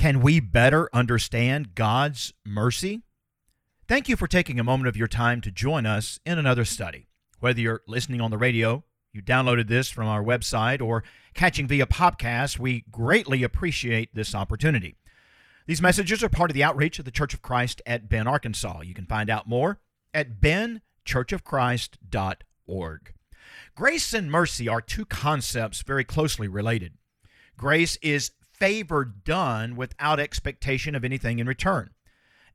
Can we better understand God's mercy? Thank you for taking a moment of your time to join us in another study. Whether you're listening on the radio, you downloaded this from our website, or catching via podcast, we greatly appreciate this opportunity. These messages are part of the outreach of the Church of Christ at Ben, Arkansas. You can find out more at bendchurchofchrist.org. Grace and mercy are two concepts very closely related. Grace is favor done without expectation of anything in return,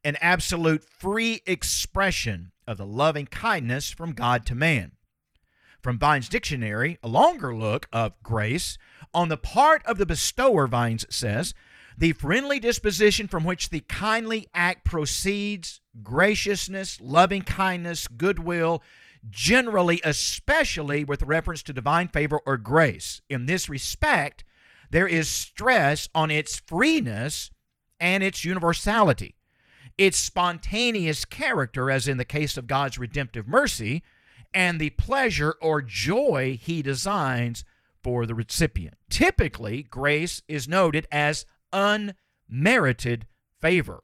an absolute free expression of the loving kindness from God to man. From Vine's dictionary, a longer look of grace on the part of the bestower, Vines says, the friendly disposition from which the kindly act proceeds, graciousness, loving kindness, goodwill, generally, especially with reference to divine favor or grace. In this respect, there is stress on its freeness and its universality. Its spontaneous character, as in the case of God's redemptive mercy, and the pleasure or joy he designs for the recipient. Typically, grace is noted as unmerited favor.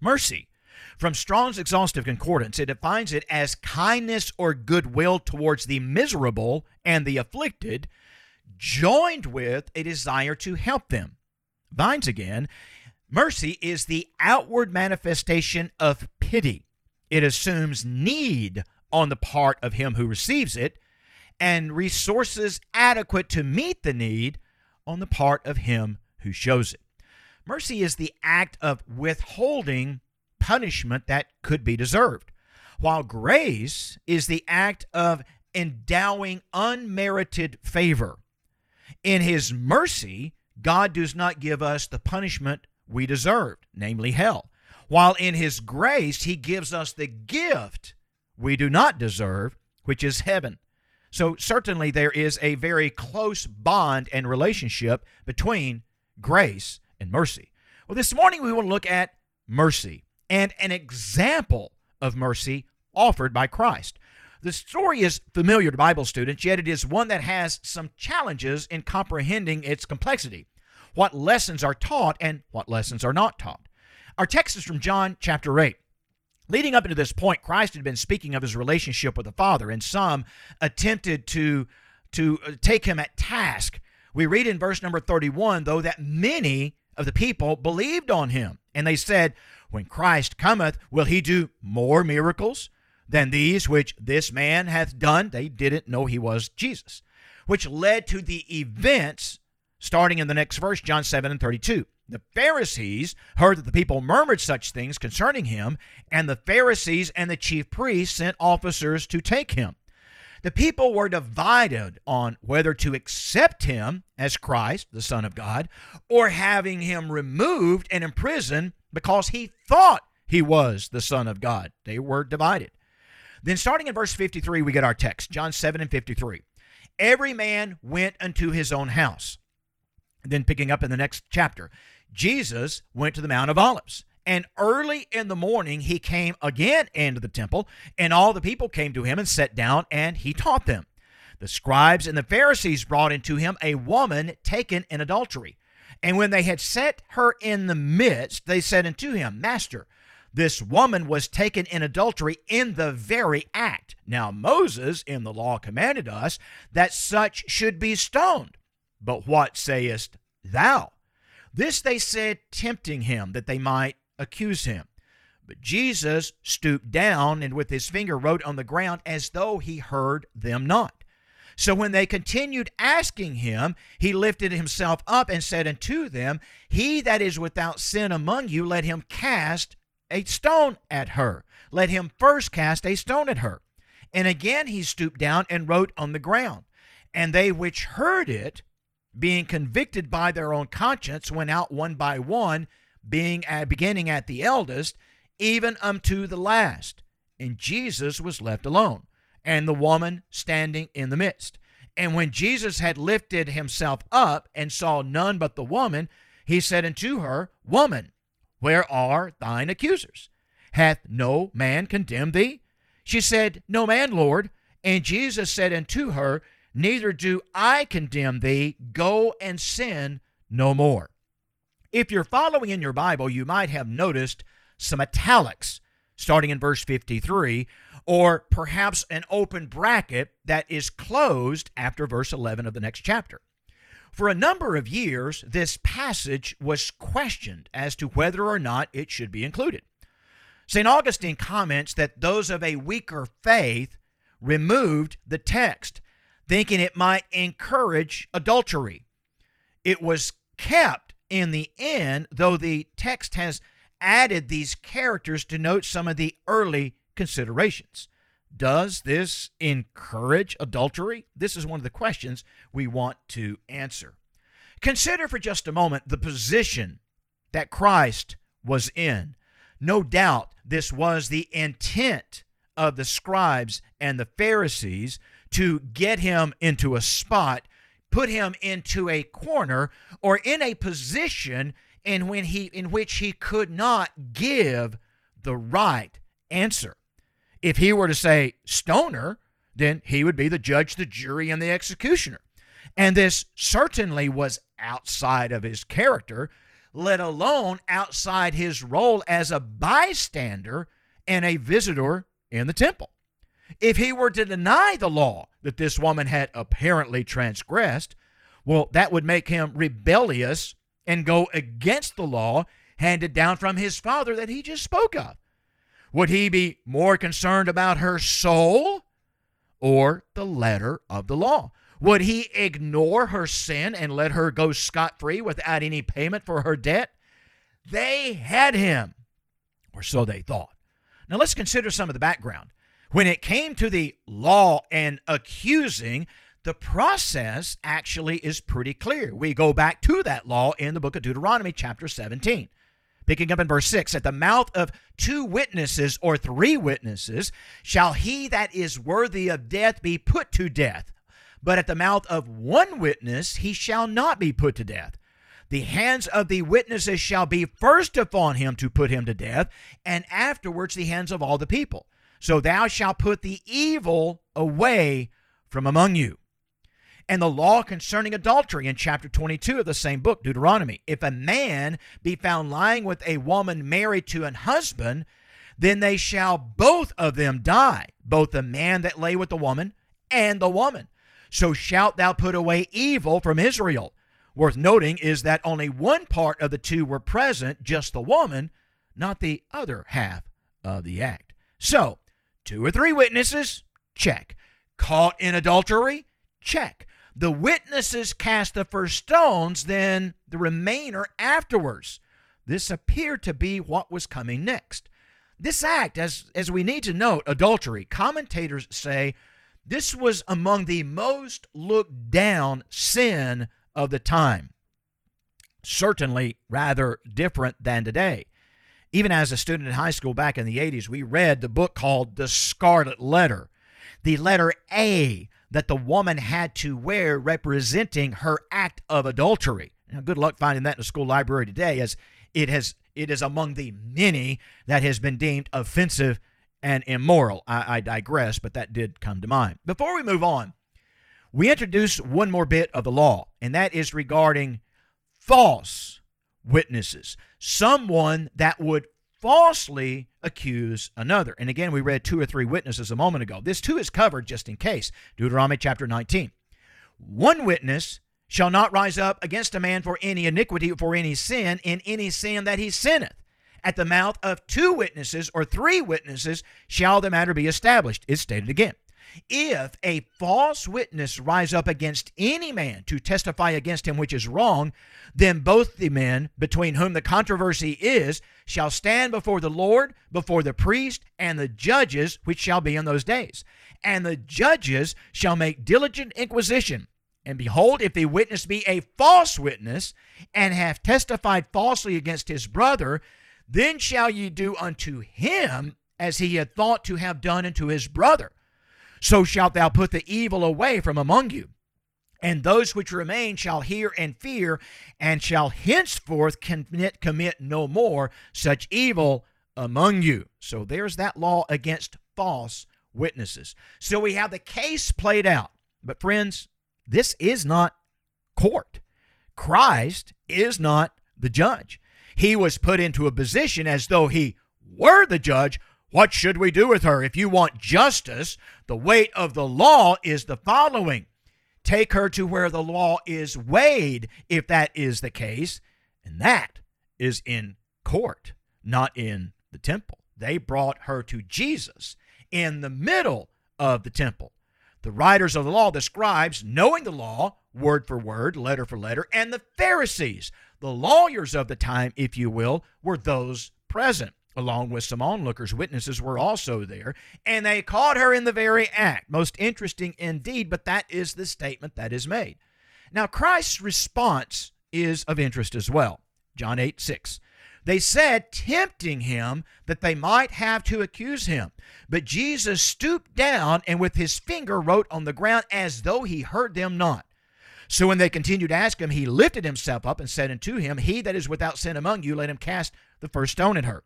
Mercy. From Strong's exhaustive concordance, it defines it as kindness or goodwill towards the miserable and the afflicted, joined with a desire to help them. Vines again, mercy is the outward manifestation of pity. It assumes need on the part of him who receives it and resources adequate to meet the need on the part of him who shows it. Mercy is the act of withholding punishment that could be deserved, while grace is the act of endowing unmerited favor. In his mercy, God does not give us the punishment we deserved, namely hell, while in his grace, he gives us the gift we do not deserve, which is heaven. So, certainly, there is a very close bond and relationship between grace and mercy. Well, this morning we to look at mercy and an example of mercy offered by Christ. The story is familiar to Bible students, yet it is one that has some challenges in comprehending its complexity. What lessons are taught and what lessons are not taught. Our text is from John chapter 8. Leading up into this point, Christ had been speaking of his relationship with the Father, and some attempted to, to uh, take him at task. We read in verse number 31, though, that many of the people believed on him. And they said, When Christ cometh, will he do more miracles than these which this man hath done? They didn't know he was Jesus, which led to the events starting in the next verse, John 7 and 32. The Pharisees heard that the people murmured such things concerning him, and the Pharisees and the chief priests sent officers to take him. The people were divided on whether to accept him as Christ, the Son of God, or having him removed and imprisoned because he thought he was the Son of God. They were divided. Then, starting in verse 53, we get our text John 7 and 53. Every man went unto his own house. Then, picking up in the next chapter, Jesus went to the Mount of Olives. And early in the morning, he came again into the temple, and all the people came to him and sat down, and he taught them. The scribes and the Pharisees brought into him a woman taken in adultery. And when they had set her in the midst, they said unto him, Master, this woman was taken in adultery in the very act. Now, Moses in the law commanded us that such should be stoned. But what sayest thou? This they said, tempting him, that they might accuse him. But Jesus stooped down and with his finger wrote on the ground as though he heard them not. So when they continued asking him, he lifted himself up and said unto them, He that is without sin among you, let him cast a stone at her. Let him first cast a stone at her. And again he stooped down and wrote on the ground. And they which heard it being convicted by their own conscience, went out one by one, being at, beginning at the eldest, even unto the last. And Jesus was left alone, and the woman standing in the midst. And when Jesus had lifted himself up and saw none but the woman, he said unto her, Woman, where are thine accusers? Hath no man condemned thee? She said, No man, Lord. And Jesus said unto her, Neither do I condemn thee. Go and sin no more. If you're following in your Bible, you might have noticed some italics starting in verse 53, or perhaps an open bracket that is closed after verse 11 of the next chapter. For a number of years, this passage was questioned as to whether or not it should be included. St. Augustine comments that those of a weaker faith removed the text, thinking it might encourage adultery. It was kept in the end, though the text has added these characters to note some of the early considerations. Does this encourage adultery? This is one of the questions we want to answer. Consider for just a moment the position that Christ was in. No doubt this was the intent of the scribes and the Pharisees to get him into a spot, put him into a corner, or in a position in when he in which he could not give the right answer. If he were to say stoner, then he would be the judge, the jury, and the executioner. And this certainly was outside of his character, let alone outside his role as a bystander and a visitor in the temple. If he were to deny the law that this woman had apparently transgressed, well, that would make him rebellious and go against the law handed down from his father that he just spoke of. Would he be more concerned about her soul or the letter of the law? Would he ignore her sin and let her go scot free without any payment for her debt? They had him, or so they thought. Now let's consider some of the background. When it came to the law and accusing, the process actually is pretty clear. We go back to that law in the book of Deuteronomy, chapter 17. Picking up in verse 6 At the mouth of two witnesses or three witnesses shall he that is worthy of death be put to death. But at the mouth of one witness he shall not be put to death. The hands of the witnesses shall be first upon him to put him to death, and afterwards the hands of all the people. So thou shalt put the evil away from among you. And the law concerning adultery in chapter 22 of the same book, Deuteronomy. If a man be found lying with a woman married to an husband, then they shall both of them die, both the man that lay with the woman and the woman. So shalt thou put away evil from Israel. Worth noting is that only one part of the two were present, just the woman, not the other half of the act. So, two or three witnesses, check. Caught in adultery, check. The witnesses cast the first stones, then the remainder afterwards. This appeared to be what was coming next. This act, as, as we need to note, adultery, commentators say this was among the most looked down sin of the time. Certainly rather different than today. Even as a student in high school back in the 80s, we read the book called The Scarlet Letter. The letter A that the woman had to wear representing her act of adultery. Now, good luck finding that in a school library today, as it has it is among the many that has been deemed offensive and immoral. I, I digress, but that did come to mind. Before we move on, we introduce one more bit of the law, and that is regarding false witnesses. Someone that would falsely accuse another. And again, we read two or three witnesses a moment ago. This too is covered just in case. Deuteronomy chapter 19. One witness shall not rise up against a man for any iniquity, or for any sin, in any sin that he sinneth. At the mouth of two witnesses or three witnesses shall the matter be established. It's stated again. If a false witness rise up against any man to testify against him which is wrong, then both the men between whom the controversy is shall stand before the Lord, before the priest, and the judges which shall be in those days. And the judges shall make diligent inquisition. And behold, if the witness be a false witness, and have testified falsely against his brother, then shall ye do unto him as he had thought to have done unto his brother so shalt thou put the evil away from among you. And those which remain shall hear and fear, and shall henceforth commit, commit no more such evil among you. So there's that law against false witnesses. So we have the case played out. But friends, this is not court. Christ is not the judge. He was put into a position as though he were the judge. What should we do with her? If you want justice, the weight of the law is the following take her to where the law is weighed, if that is the case, and that is in court, not in the temple. They brought her to Jesus in the middle of the temple. The writers of the law, the scribes, knowing the law, word for word, letter for letter, and the Pharisees, the lawyers of the time, if you will, were those present along with some onlookers. Witnesses were also there, and they caught her in the very act. Most interesting indeed, but that is the statement that is made. Now, Christ's response is of interest as well. John 8 6. They said, tempting him that they might have to accuse him. But Jesus stooped down and with his finger wrote on the ground as though he heard them not. So when they continued to ask him, he lifted himself up and said unto him, He that is without sin among you, let him cast the first stone at her.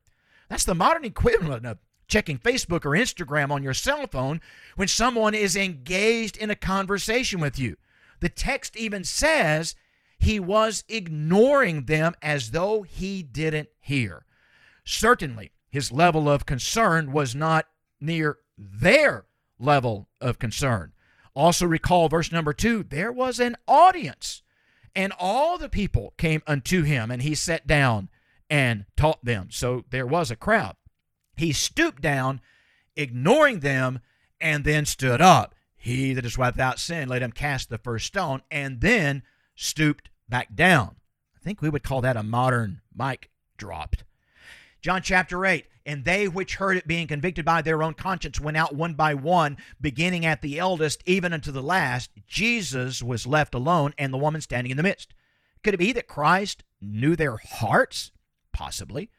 That's the modern equivalent of checking Facebook or Instagram on your cell phone when someone is engaged in a conversation with you. The text even says he was ignoring them as though he didn't hear. Certainly, his level of concern was not near their level of concern. Also, recall verse number two there was an audience, and all the people came unto him, and he sat down and taught them. So there was a crowd. He stooped down, ignoring them, and then stood up. He that is without sin, let him cast the first stone, and then stooped back down. I think we would call that a modern mic dropped. John chapter 8, and they which heard it being convicted by their own conscience went out one by one, beginning at the eldest, even unto the last. Jesus was left alone, and the woman standing in the midst. Could it be that Christ knew their hearts? Possibly.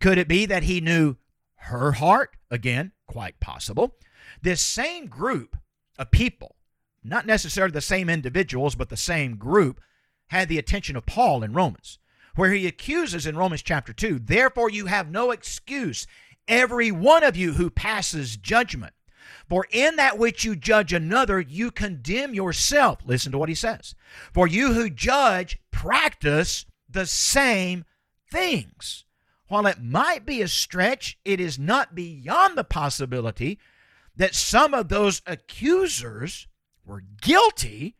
Could it be that he knew her heart? Again, quite possible. This same group of people, not necessarily the same individuals, but the same group, had the attention of Paul in Romans, where he accuses in Romans chapter 2 Therefore, you have no excuse, every one of you who passes judgment. For in that which you judge another, you condemn yourself. Listen to what he says. For you who judge practice the same things. While it might be a stretch, it is not beyond the possibility that some of those accusers were guilty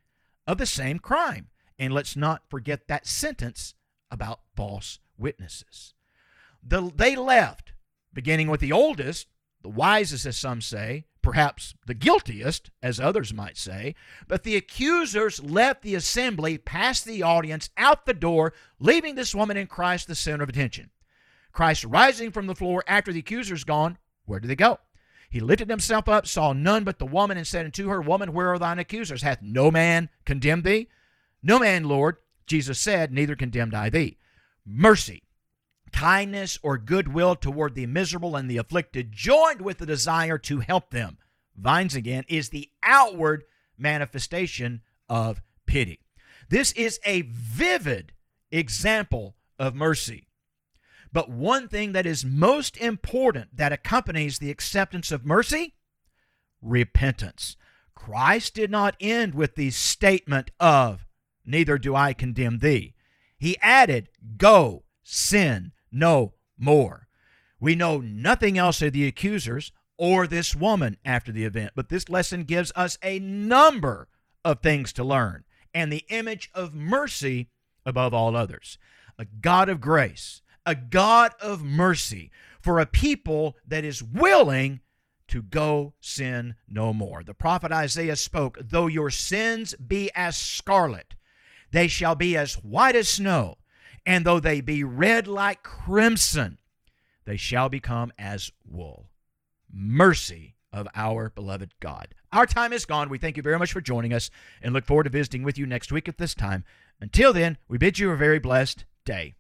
of the same crime. And let's not forget that sentence about false witnesses. The, they left, beginning with the oldest, the wisest, as some say, perhaps the guiltiest, as others might say. But the accusers left the assembly, past the audience, out the door, leaving this woman in Christ the center of attention. Christ rising from the floor after the accusers gone, where did they go? He lifted himself up, saw none but the woman, and said unto her, Woman, where are thine accusers? Hath no man condemned thee? No man, Lord, Jesus said, neither condemned I thee. Mercy, kindness, or goodwill toward the miserable and the afflicted, joined with the desire to help them, vines again, is the outward manifestation of pity. This is a vivid example of mercy. But one thing that is most important that accompanies the acceptance of mercy repentance. Christ did not end with the statement of, neither do I condemn thee. He added, Go, sin no more. We know nothing else of the accusers or this woman after the event, but this lesson gives us a number of things to learn and the image of mercy above all others. A God of grace, a God of mercy for a people that is willing to go sin no more. The prophet Isaiah spoke, Though your sins be as scarlet, they shall be as white as snow, and though they be red like crimson, they shall become as wool. Mercy of our beloved God. Our time is gone. We thank you very much for joining us and look forward to visiting with you next week at this time. Until then, we bid you a very blessed day.